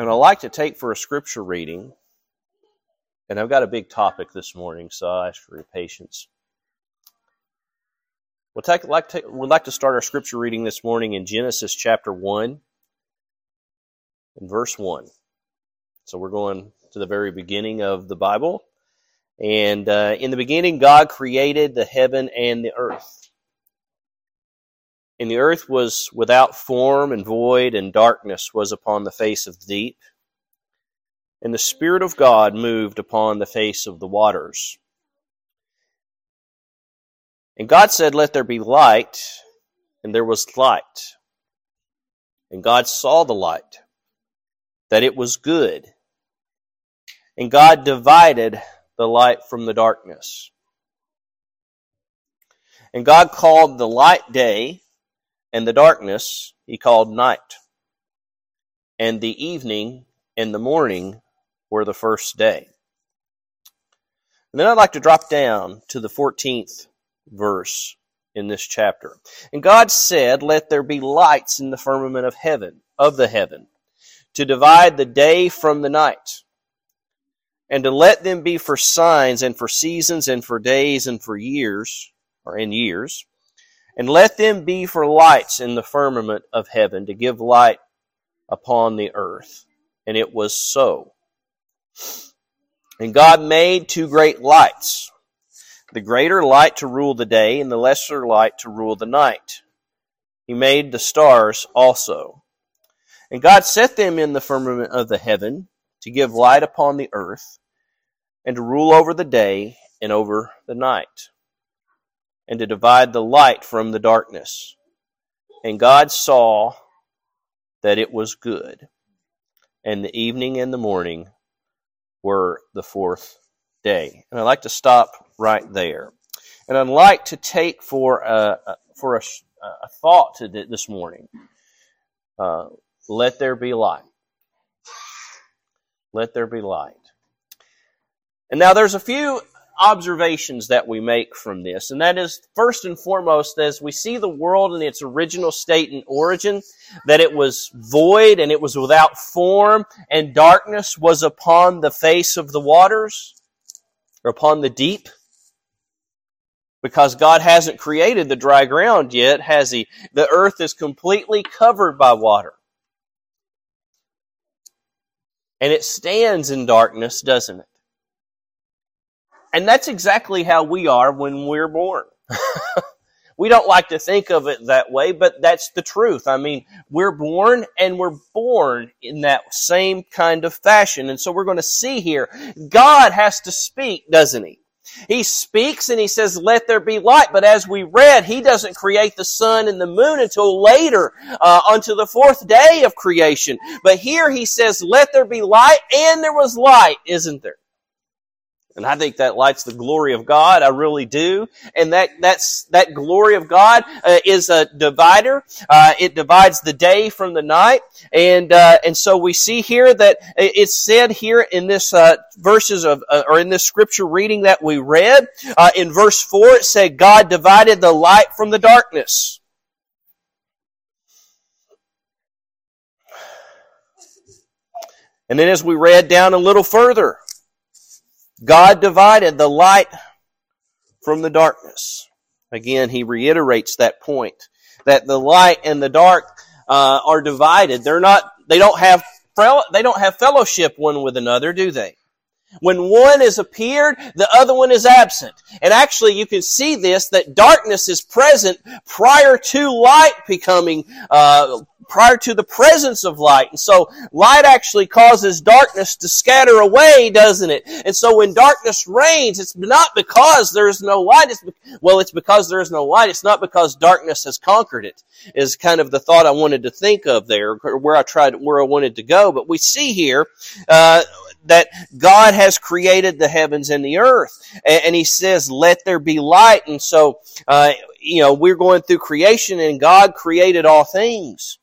And I like to take for a scripture reading, and I've got a big topic this morning, so I ask for your patience. We'll take, like to, we'd like to start our scripture reading this morning in Genesis chapter 1 and verse 1. So we're going to the very beginning of the Bible. And uh, in the beginning, God created the heaven and the earth. And the earth was without form and void, and darkness was upon the face of the deep. And the Spirit of God moved upon the face of the waters. And God said, Let there be light, and there was light. And God saw the light, that it was good. And God divided the light from the darkness. And God called the light day, and the darkness he called night. And the evening and the morning were the first day. And then I'd like to drop down to the 14th verse in this chapter. And God said, Let there be lights in the firmament of heaven, of the heaven, to divide the day from the night, and to let them be for signs and for seasons and for days and for years, or in years, and let them be for lights in the firmament of heaven to give light upon the earth. And it was so. And God made two great lights the greater light to rule the day, and the lesser light to rule the night. He made the stars also. And God set them in the firmament of the heaven to give light upon the earth, and to rule over the day and over the night, and to divide the light from the darkness. And God saw that it was good. And the evening and the morning were the fourth day. And I'd like to stop right there. And I'd like to take for a, for a, a thought to this morning. Uh, let there be light. Let there be light. And now there's a few observations that we make from this, and that is first and foremost, as we see the world in its original state and origin, that it was void and it was without form, and darkness was upon the face of the waters, or upon the deep. Because God hasn't created the dry ground yet, has He? The earth is completely covered by water. And it stands in darkness, doesn't it? And that's exactly how we are when we're born. we don't like to think of it that way, but that's the truth. I mean, we're born and we're born in that same kind of fashion. And so we're going to see here, God has to speak, doesn't he? He speaks and he says, let there be light. But as we read, he doesn't create the sun and the moon until later, uh, until the fourth day of creation. But here he says, let there be light and there was light, isn't there? And I think that lights the glory of God. I really do. And that, that's, that glory of God uh, is a divider. Uh, it divides the day from the night. And, uh, and so we see here that it's said here in this, uh, verses of, uh, or in this scripture reading that we read, uh, in verse 4, it said, God divided the light from the darkness. And then as we read down a little further, God divided the light from the darkness. Again, he reiterates that point that the light and the dark uh, are divided. They're not. They don't have. They don't have fellowship one with another, do they? When one is appeared, the other one is absent. And actually, you can see this, that darkness is present prior to light becoming, uh, prior to the presence of light. And so, light actually causes darkness to scatter away, doesn't it? And so when darkness reigns, it's not because there is no light. It's, well, it's because there is no light. It's not because darkness has conquered it, is kind of the thought I wanted to think of there, where I tried, where I wanted to go. But we see here, uh, that God has created the heavens and the earth. And, he says, let there be light. And so, uh, you know, we're going through creation and God created all things.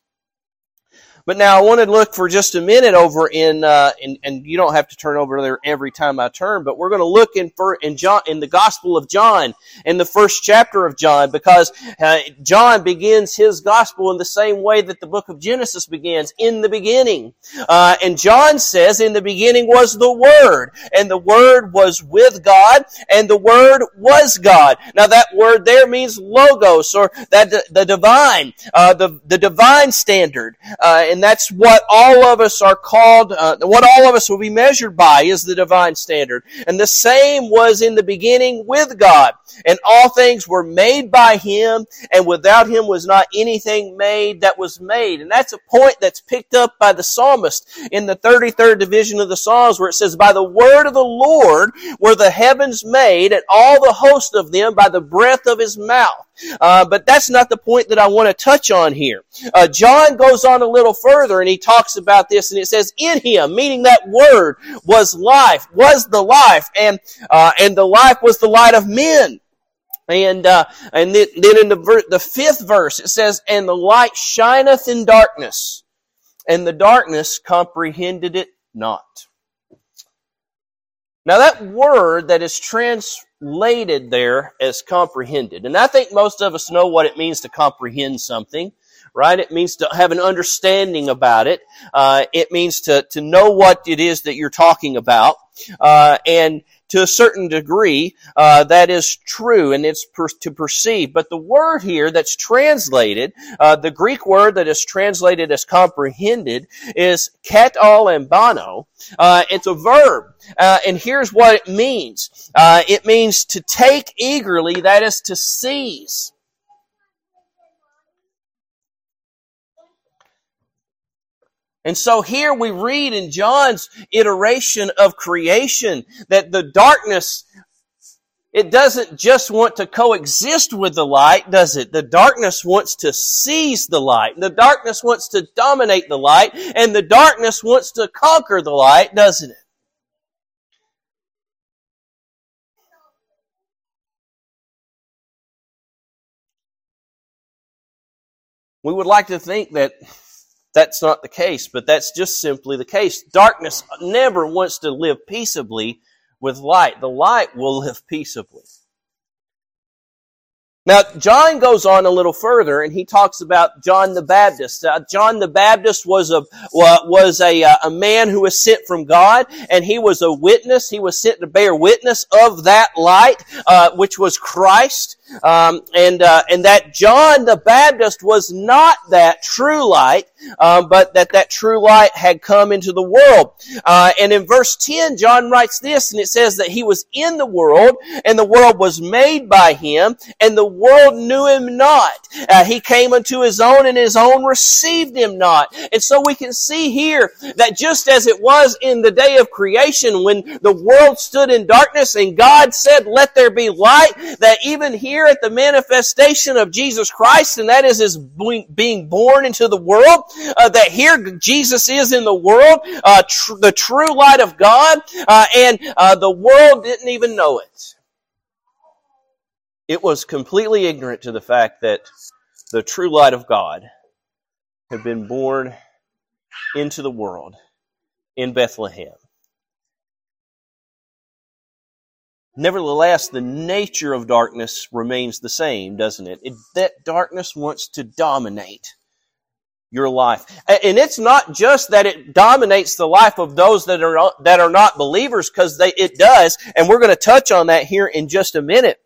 But now I want to look for just a minute over in, uh, in, and you don't have to turn over there every time I turn, but we're going to look in for in John in the Gospel of John in the first chapter of John because uh, John begins his gospel in the same way that the book of Genesis begins in the beginning, uh, and John says, "In the beginning was the Word, and the Word was with God, and the Word was God." Now that word there means logos or that the divine, uh, the the divine standard. Uh, and that's what all of us are called, uh, what all of us will be measured by is the divine standard. And the same was in the beginning with God. And all things were made by Him, and without Him was not anything made that was made. And that's a point that's picked up by the psalmist in the 33rd division of the Psalms where it says, By the word of the Lord were the heavens made, and all the host of them by the breath of His mouth. Uh, but that's not the point that I want to touch on here. Uh, John goes on a little further and he talks about this and it says, in him, meaning that word was life, was the life, and, uh, and the life was the light of men. And, uh, and then in the, ver- the fifth verse it says, and the light shineth in darkness, and the darkness comprehended it not. Now that word that is translated there as comprehended, and I think most of us know what it means to comprehend something, right? It means to have an understanding about it. Uh, it means to, to know what it is that you're talking about. Uh, and to a certain degree, uh, that is true and it's per- to perceive. But the word here that's translated, uh, the Greek word that is translated as comprehended is katalambano. Uh, it's a verb. Uh, and here's what it means. Uh, it means to take eagerly, that is to seize. And so here we read in John's iteration of creation that the darkness, it doesn't just want to coexist with the light, does it? The darkness wants to seize the light. The darkness wants to dominate the light, and the darkness wants to conquer the light, doesn't it? We would like to think that that's not the case, but that's just simply the case. Darkness never wants to live peaceably with light. The light will live peaceably. Now, John goes on a little further and he talks about John the Baptist. Uh, John the Baptist was a, was a, uh, a man who was sent from God and he was a witness. He was sent to bear witness of that light, uh, which was Christ. Um, and, uh, and that John the Baptist was not that true light, um, but that that true light had come into the world. Uh, and in verse 10, John writes this and it says that he was in the world and the world was made by him and the world knew him not. Uh, he came unto his own and his own received him not. And so we can see here that just as it was in the day of creation when the world stood in darkness and God said, let there be light, that even here at the manifestation of Jesus Christ, and that is his being born into the world, uh, that here Jesus is in the world, uh, tr- the true light of God, uh, and uh, the world didn't even know it it was completely ignorant to the fact that the true light of God had been born into the world in Bethlehem. Nevertheless, the nature of darkness remains the same, doesn't it? it? That darkness wants to dominate your life. And it's not just that it dominates the life of those that are, that are not believers, because it does, and we're going to touch on that here in just a minute.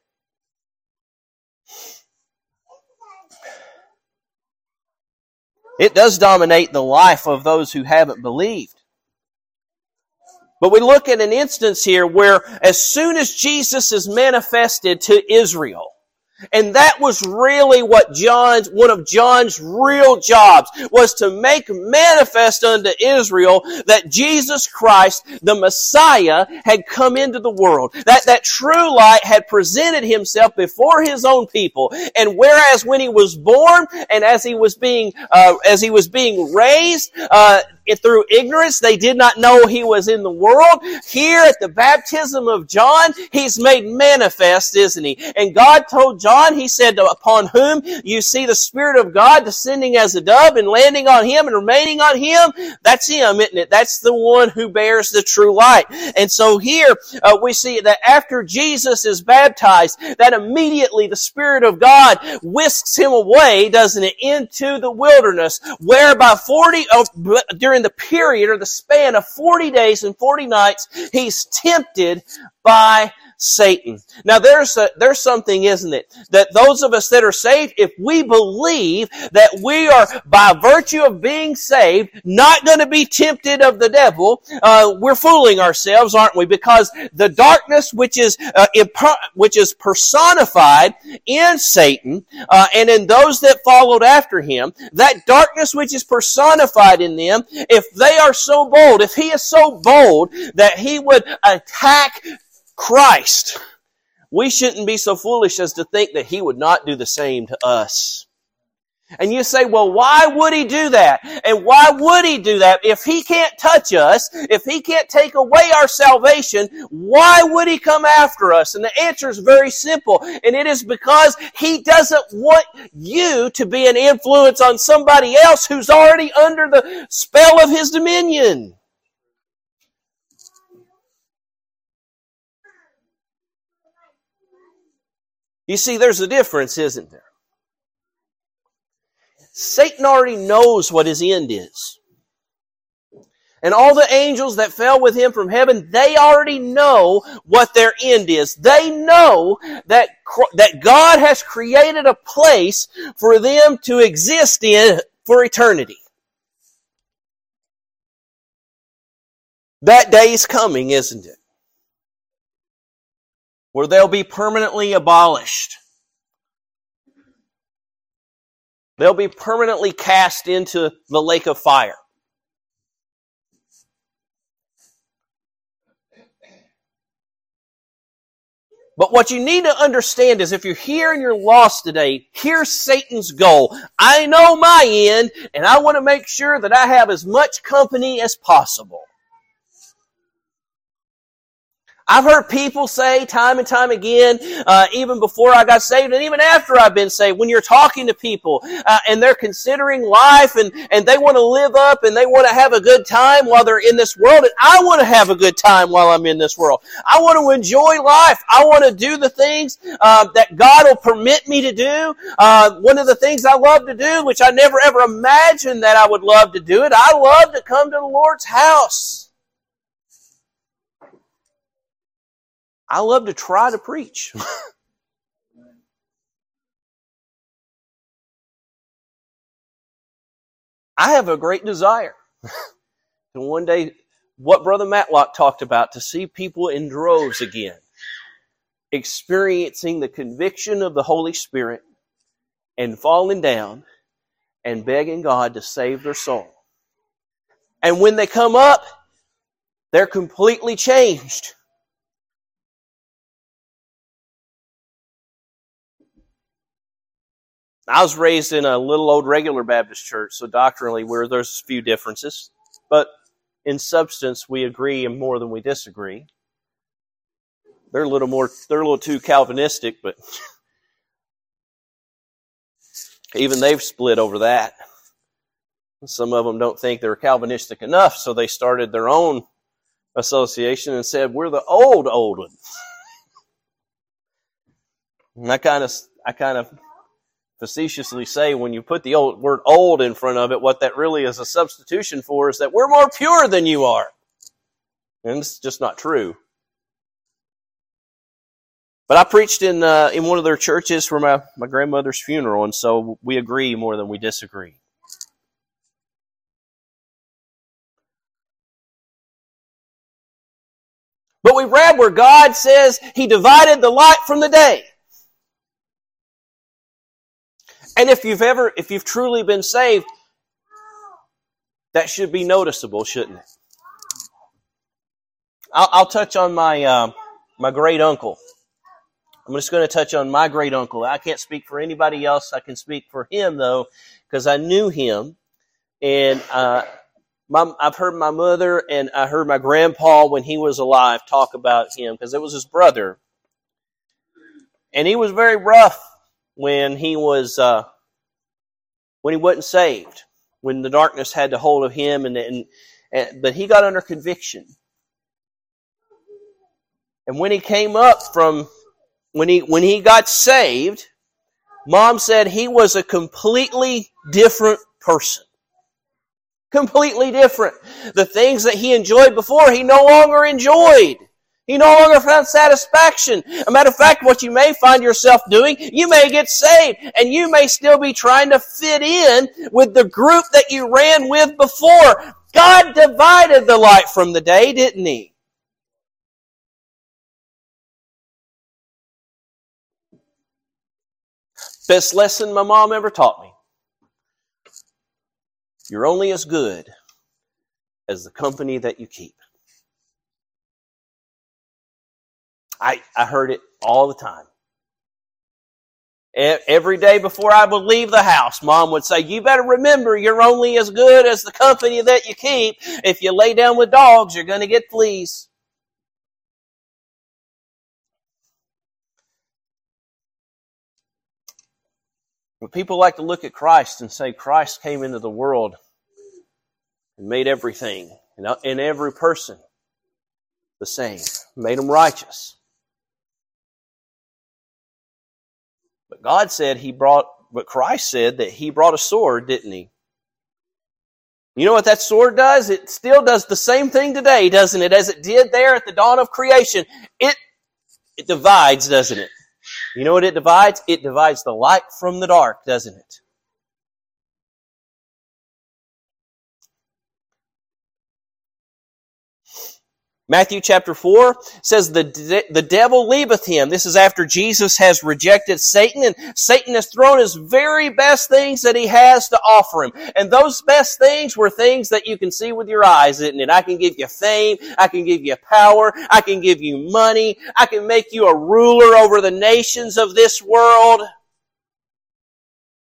It does dominate the life of those who haven't believed. But we look at an instance here where as soon as Jesus is manifested to Israel, and that was really what John's, one of John's real jobs was to make manifest unto Israel that Jesus Christ, the Messiah, had come into the world. That, that true light had presented himself before his own people. And whereas when he was born and as he was being, uh, as he was being raised, uh, through ignorance. They did not know he was in the world. Here at the baptism of John, he's made manifest, isn't he? And God told John, he said, upon whom you see the Spirit of God descending as a dove and landing on him and remaining on him, that's him, isn't it? That's the one who bears the true light. And so here uh, we see that after Jesus is baptized, that immediately the Spirit of God whisks him away, doesn't it, into the wilderness, where by 40, uh, during the period or the span of 40 days and 40 nights, he's tempted by Satan. Now there's a, there's something, isn't it? That those of us that are saved, if we believe that we are, by virtue of being saved, not going to be tempted of the devil, uh, we're fooling ourselves, aren't we? Because the darkness which is uh, which is personified in Satan uh, and in those that followed after him, that darkness which is personified in them, if they are so bold, if he is so bold that he would attack Christ, we shouldn't be so foolish as to think that He would not do the same to us. And you say, well, why would He do that? And why would He do that? If He can't touch us, if He can't take away our salvation, why would He come after us? And the answer is very simple. And it is because He doesn't want you to be an influence on somebody else who's already under the spell of His dominion. You see, there's a difference, isn't there? Satan already knows what his end is. And all the angels that fell with him from heaven, they already know what their end is. They know that, that God has created a place for them to exist in for eternity. That day is coming, isn't it? Where they'll be permanently abolished. They'll be permanently cast into the lake of fire. But what you need to understand is if you're here and you're lost today, here's Satan's goal. I know my end, and I want to make sure that I have as much company as possible. I've heard people say time and time again, uh, even before I got saved and even after I've been saved, when you're talking to people uh, and they're considering life and, and they want to live up and they want to have a good time while they're in this world, and I want to have a good time while I'm in this world. I want to enjoy life. I want to do the things uh, that God will permit me to do. Uh, one of the things I love to do, which I never ever imagined that I would love to do it, I love to come to the Lord's house. I love to try to preach. I have a great desire to one day, what Brother Matlock talked about, to see people in droves again, experiencing the conviction of the Holy Spirit and falling down and begging God to save their soul. And when they come up, they're completely changed. I was raised in a little old regular Baptist church, so doctrinally where there's a few differences, but in substance we agree more than we disagree. They're a little more, they're a little too Calvinistic, but even they've split over that. Some of them don't think they're Calvinistic enough, so they started their own association and said, "We're the old old ones." and I kind of, I kind of facetiously say when you put the old, word old in front of it, what that really is a substitution for is that we're more pure than you are. And it's just not true. But I preached in uh, in one of their churches for my, my grandmother's funeral, and so we agree more than we disagree. But we read where God says He divided the light from the day. And if you've ever, if you've truly been saved, that should be noticeable, shouldn't it? I'll, I'll touch on my uh, my great uncle. I'm just going to touch on my great uncle. I can't speak for anybody else. I can speak for him though, because I knew him, and uh, my, I've heard my mother and I heard my grandpa when he was alive talk about him because it was his brother. And he was very rough when he was, uh, when he wasn't saved, when the darkness had the hold of him and, and, and but he got under conviction. And when he came up from, when he, when he got saved, mom said he was a completely different person. Completely different. The things that he enjoyed before, he no longer enjoyed. He no longer found satisfaction. A matter of fact, what you may find yourself doing, you may get saved and you may still be trying to fit in with the group that you ran with before. God divided the light from the day, didn't he? Best lesson my mom ever taught me. You're only as good as the company that you keep. I, I heard it all the time. Every day before I would leave the house, mom would say, you better remember you're only as good as the company that you keep. If you lay down with dogs, you're going to get fleas. But people like to look at Christ and say Christ came into the world and made everything and uh, every person the same, made them righteous. But God said he brought, but Christ said that he brought a sword, didn't he? You know what that sword does? It still does the same thing today, doesn't it? As it did there at the dawn of creation. It, it divides, doesn't it? You know what it divides? It divides the light from the dark, doesn't it? Matthew chapter 4 says the, de- the devil leaveth him. This is after Jesus has rejected Satan and Satan has thrown his very best things that he has to offer him. And those best things were things that you can see with your eyes, isn't it? I can give you fame. I can give you power. I can give you money. I can make you a ruler over the nations of this world.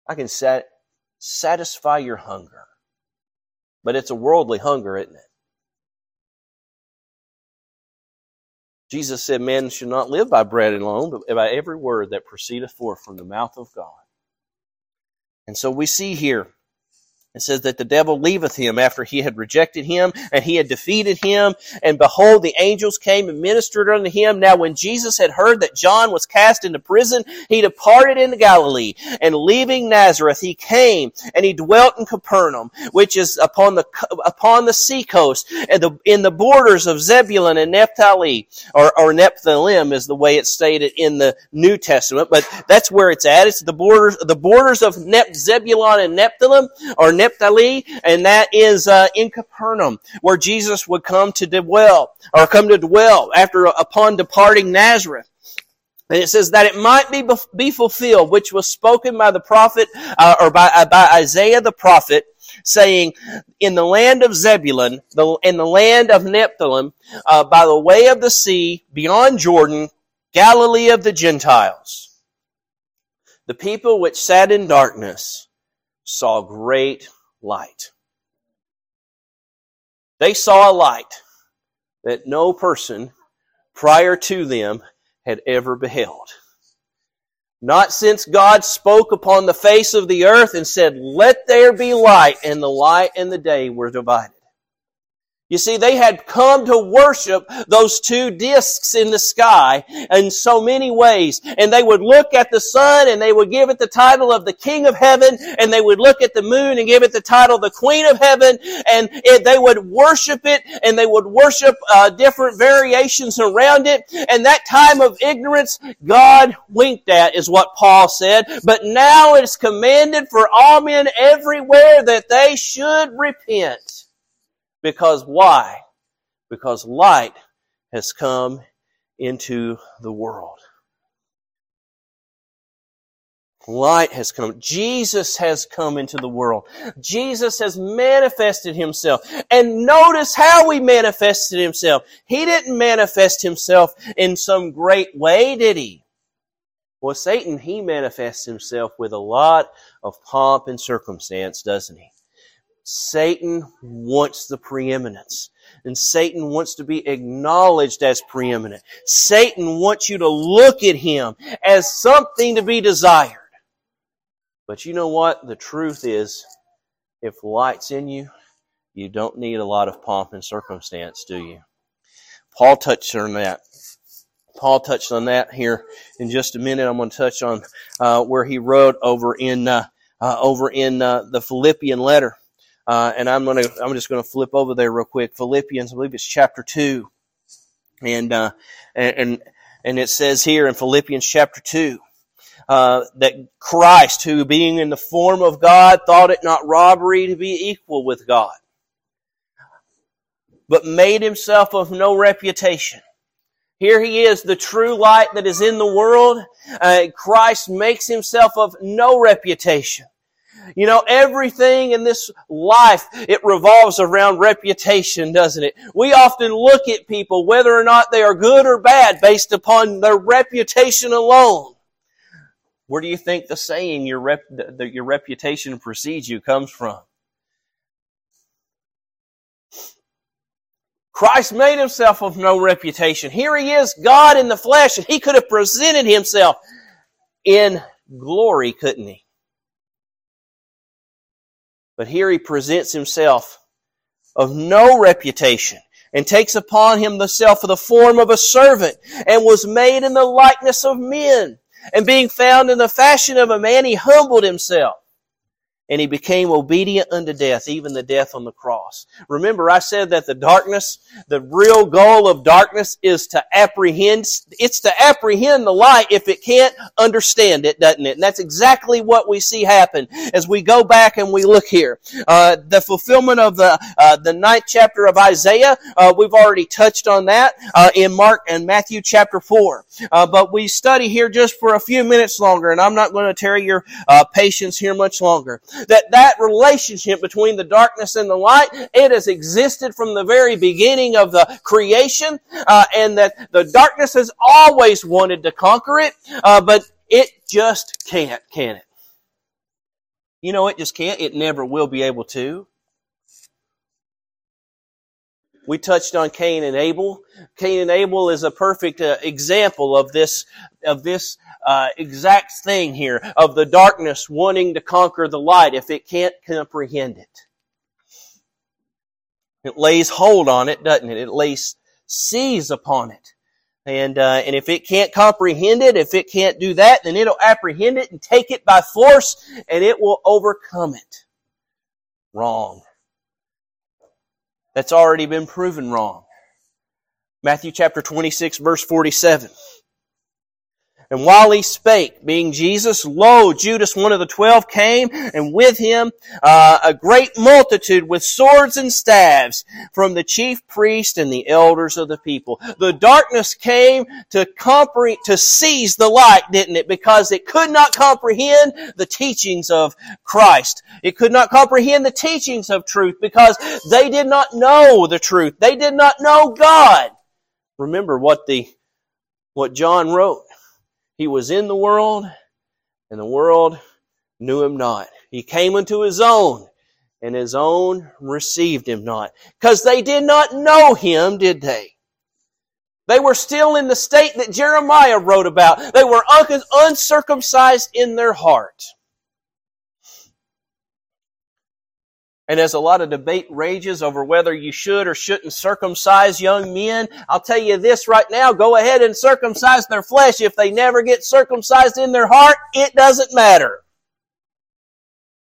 I can sat- satisfy your hunger. But it's a worldly hunger, isn't it? Jesus said, Man should not live by bread alone, but by every word that proceedeth forth from the mouth of God. And so we see here it says that the devil leaveth him after he had rejected him and he had defeated him. And behold, the angels came and ministered unto him. Now when Jesus had heard that John was cast into prison, he departed into Galilee and leaving Nazareth, he came and he dwelt in Capernaum, which is upon the, upon the sea coast and the, in the borders of Zebulun and Naphtali, or, or Nephthalim is the way it's stated in the New Testament, but that's where it's at. It's the borders, the borders of Nep, Zebulun and Nephthalim, or Naphtali, and that is uh, in Capernaum, where Jesus would come to dwell, or come to dwell after upon departing Nazareth. And it says that it might be be fulfilled, which was spoken by the prophet uh, or by uh, by Isaiah the prophet, saying, "In the land of Zebulun, the, in the land of Nephthalim, uh, by the way of the sea, beyond Jordan, Galilee of the Gentiles, the people which sat in darkness saw great light. They saw a light that no person prior to them had ever beheld. Not since God spoke upon the face of the earth and said, let there be light, and the light and the day were divided. You see, they had come to worship those two discs in the sky in so many ways. And they would look at the sun and they would give it the title of the King of Heaven. And they would look at the moon and give it the title the Queen of Heaven. And it, they would worship it and they would worship uh, different variations around it. And that time of ignorance, God winked at is what Paul said. But now it's commanded for all men everywhere that they should repent. Because why? Because light has come into the world. Light has come. Jesus has come into the world. Jesus has manifested himself. And notice how he manifested himself. He didn't manifest himself in some great way, did he? Well, Satan, he manifests himself with a lot of pomp and circumstance, doesn't he? Satan wants the preeminence. And Satan wants to be acknowledged as preeminent. Satan wants you to look at him as something to be desired. But you know what? The truth is, if light's in you, you don't need a lot of pomp and circumstance, do you? Paul touched on that. Paul touched on that here in just a minute. I'm going to touch on uh, where he wrote over in uh, uh, over in uh, the Philippian letter, uh, and I'm to I'm just to flip over there real quick. Philippians, I believe it's chapter two, and uh, and and it says here in Philippians chapter two. that Christ, who being in the form of God, thought it not robbery to be equal with God, but made himself of no reputation. Here he is, the true light that is in the world. Uh, Christ makes himself of no reputation. You know, everything in this life, it revolves around reputation, doesn't it? We often look at people, whether or not they are good or bad, based upon their reputation alone. Where do you think the saying, your, rep, the, your reputation precedes you, comes from? Christ made himself of no reputation. Here he is, God in the flesh, and he could have presented himself in glory, couldn't he? But here he presents himself of no reputation and takes upon him the self of the form of a servant and was made in the likeness of men. And being found in the fashion of a man, he humbled himself and he became obedient unto death, even the death on the cross. Remember, I said that the darkness, the real goal of darkness is to apprehend, it's to apprehend the light if it can't understand it, doesn't it? And that's exactly what we see happen as we go back and we look here. Uh, the fulfillment of the, uh, the ninth chapter of Isaiah, uh, we've already touched on that, uh, in Mark and Matthew chapter 4. Uh, but we study here just for a few minutes longer, and I'm not going to tear your, uh, patience here much longer that that relationship between the darkness and the light, it has existed from the very beginning of the creation, uh, and that the darkness has always wanted to conquer it, uh, but it just can't, can it? You know, it just can't. It never will be able to. We touched on Cain and Abel. Cain and Abel is a perfect uh, example of this of this uh, exact thing here of the darkness wanting to conquer the light if it can't comprehend it. It lays hold on it, doesn't it? It lays seize upon it. And, uh, and if it can't comprehend it, if it can't do that, then it'll apprehend it and take it by force and it will overcome it. Wrong. That's already been proven wrong. Matthew chapter 26 verse 47. And while he spake, being Jesus, lo, Judas, one of the twelve, came, and with him uh, a great multitude with swords and staves from the chief priests and the elders of the people. The darkness came to compre- to seize the light, didn't it? Because it could not comprehend the teachings of Christ. It could not comprehend the teachings of truth because they did not know the truth. They did not know God. Remember what the what John wrote. He was in the world, and the world knew him not. He came unto his own, and his own received him not. Because they did not know him, did they? They were still in the state that Jeremiah wrote about. They were uncircumcised in their heart. And as a lot of debate rages over whether you should or shouldn't circumcise young men, I'll tell you this right now, go ahead and circumcise their flesh. If they never get circumcised in their heart, it doesn't matter.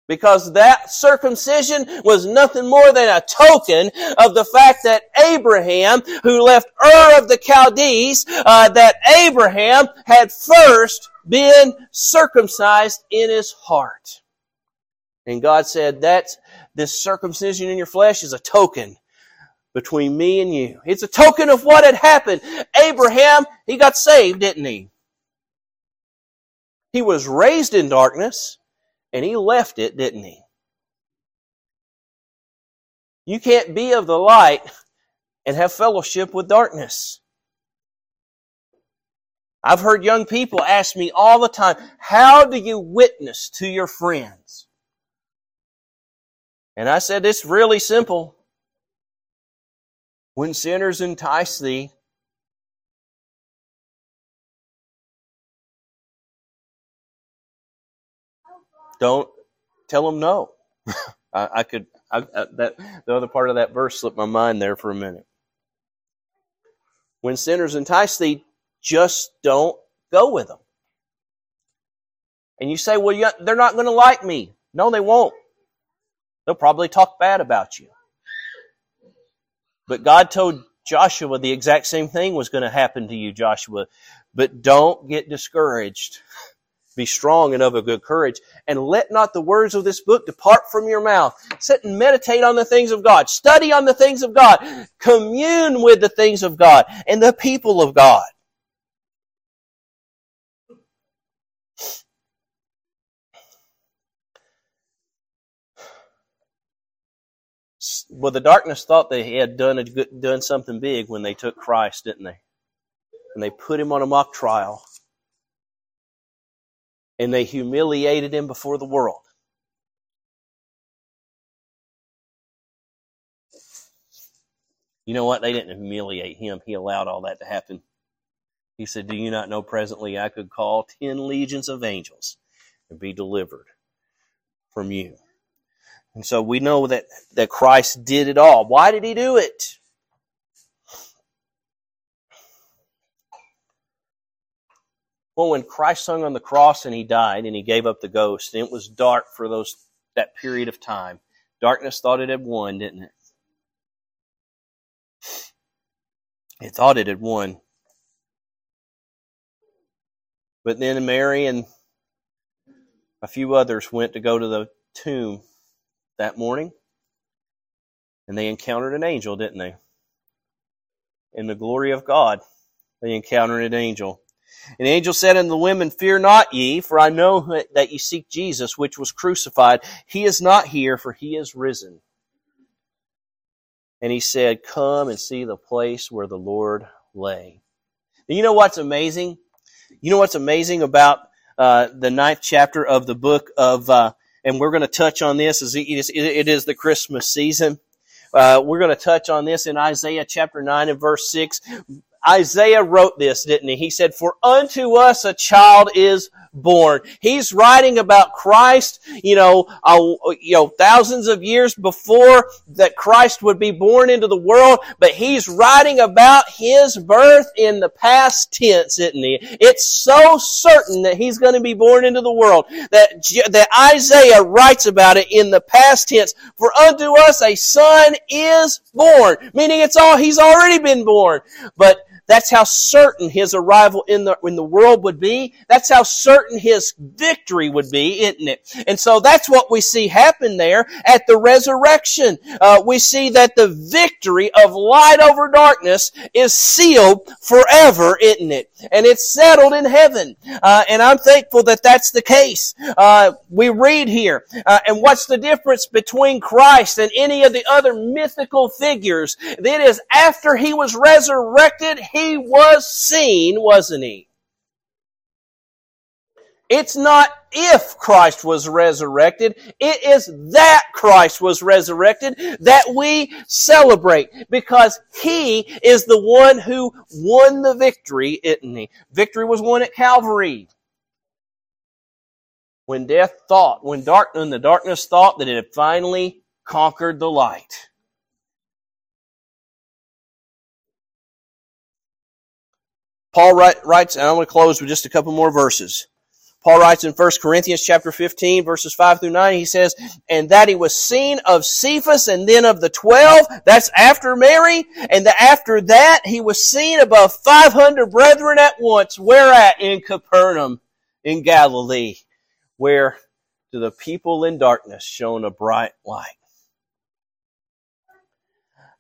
Because that circumcision was nothing more than a token of the fact that Abraham, who left Ur of the Chaldees, uh, that Abraham had first been circumcised in his heart. And God said, that's, this circumcision in your flesh is a token between me and you. It's a token of what had happened. Abraham, he got saved, didn't he? He was raised in darkness and he left it, didn't he? You can't be of the light and have fellowship with darkness. I've heard young people ask me all the time, how do you witness to your friends? And I said, it's really simple. When sinners entice thee, don't tell them no. I, I, could I, I, that the other part of that verse slipped my mind there for a minute. When sinners entice thee, just don't go with them. And you say, well, they're not going to like me. No, they won't. They'll probably talk bad about you. But God told Joshua the exact same thing was going to happen to you, Joshua. But don't get discouraged. Be strong and of a good courage. And let not the words of this book depart from your mouth. Sit and meditate on the things of God. Study on the things of God. Commune with the things of God and the people of God. Well, the darkness thought they had done a good, done something big when they took Christ, didn't they? And they put him on a mock trial and they humiliated him before the world. You know what? They didn't humiliate him. He allowed all that to happen. He said, Do you not know presently I could call ten legions of angels and be delivered from you? And so we know that, that Christ did it all. Why did he do it? Well, when Christ hung on the cross and he died and he gave up the ghost, and it was dark for those that period of time. Darkness thought it had won, didn't it? It thought it had won. But then Mary and a few others went to go to the tomb that morning, and they encountered an angel, didn't they? In the glory of God, they encountered an angel. And the angel said unto the women, Fear not ye, for I know that ye seek Jesus, which was crucified. He is not here, for he is risen. And he said, Come and see the place where the Lord lay. And you know what's amazing? You know what's amazing about uh, the ninth chapter of the book of, uh, and we're going to touch on this as it is, it is the Christmas season. Uh, we're going to touch on this in Isaiah chapter 9 and verse 6. Isaiah wrote this, didn't he? He said, For unto us a child is born. He's writing about Christ, you know, uh, you know, thousands of years before that Christ would be born into the world, but he's writing about his birth in the past tense, isn't he? It's so certain that he's going to be born into the world that, that Isaiah writes about it in the past tense. For unto us a son is born, meaning it's all, he's already been born. But that's how certain his arrival in the, in the world would be. That's how certain his victory would be, isn't it? And so that's what we see happen there at the resurrection. Uh, we see that the victory of light over darkness is sealed forever, isn't it? And it's settled in heaven. Uh, and I'm thankful that that's the case. Uh, we read here, uh, and what's the difference between Christ and any of the other mythical figures? That is, after he was resurrected, he was seen, wasn't he? It's not if Christ was resurrected. It is that Christ was resurrected that we celebrate because He is the one who won the victory, isn't He? Victory was won at Calvary. When death thought, when dark, the darkness thought that it had finally conquered the light. Paul writes, and I'm going to close with just a couple more verses. Paul writes in 1 Corinthians chapter 15 verses 5 through 9, he says, and that he was seen of Cephas and then of the twelve, that's after Mary, and after that he was seen above 500 brethren at once, where at? In Capernaum, in Galilee, where to the people in darkness shone a bright light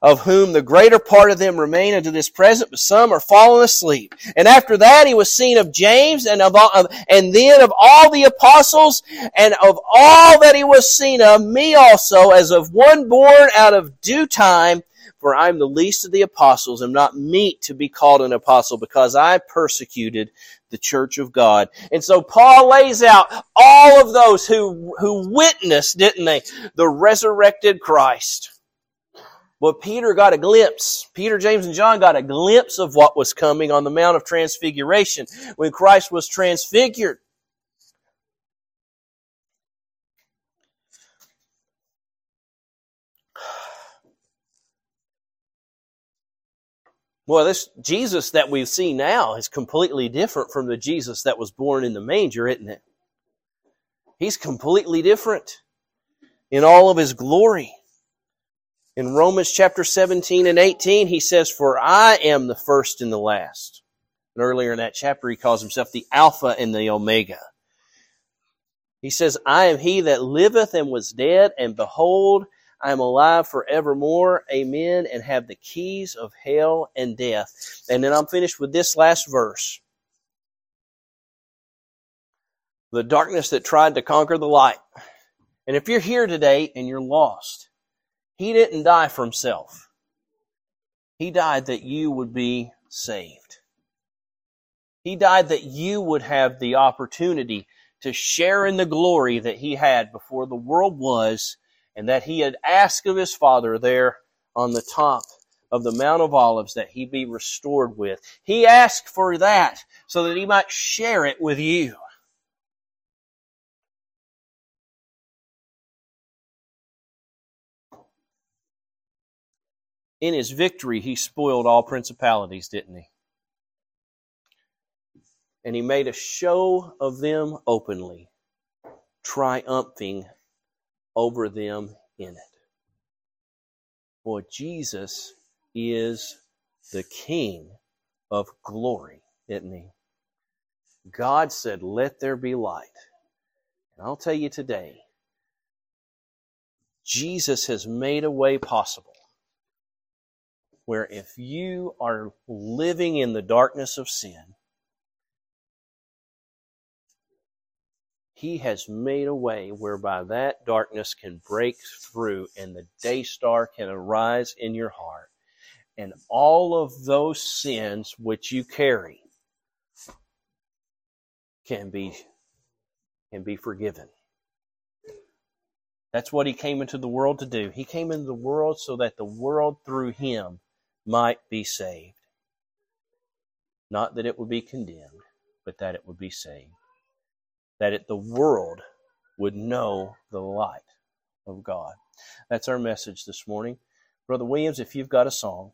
of whom the greater part of them remain unto this present, but some are fallen asleep. And after that, he was seen of James and of, all, of, and then of all the apostles and of all that he was seen of me also as of one born out of due time. For I am the least of the apostles, am not meet to be called an apostle because I persecuted the church of God. And so Paul lays out all of those who, who witnessed, didn't they, the resurrected Christ. But Peter got a glimpse. Peter, James, and John got a glimpse of what was coming on the Mount of Transfiguration when Christ was transfigured. Well, this Jesus that we see now is completely different from the Jesus that was born in the manger, isn't it? He's completely different in all of his glory. In Romans chapter 17 and 18, he says, For I am the first and the last. And earlier in that chapter, he calls himself the Alpha and the Omega. He says, I am he that liveth and was dead, and behold, I am alive forevermore. Amen. And have the keys of hell and death. And then I'm finished with this last verse. The darkness that tried to conquer the light. And if you're here today and you're lost, he didn't die for himself. He died that you would be saved. He died that you would have the opportunity to share in the glory that he had before the world was and that he had asked of his father there on the top of the Mount of Olives that he be restored with. He asked for that so that he might share it with you. In his victory, he spoiled all principalities, didn't he? And he made a show of them openly, triumphing over them in it. For Jesus is the King of glory, isn't he? God said, Let there be light. And I'll tell you today, Jesus has made a way possible where if you are living in the darkness of sin, He has made a way whereby that darkness can break through and the day star can arise in your heart. And all of those sins which you carry can be, can be forgiven. That's what he came into the world to do. He came into the world so that the world through him might be saved. Not that it would be condemned, but that it would be saved. That it, the world would know the light of God. That's our message this morning. Brother Williams, if you've got a song.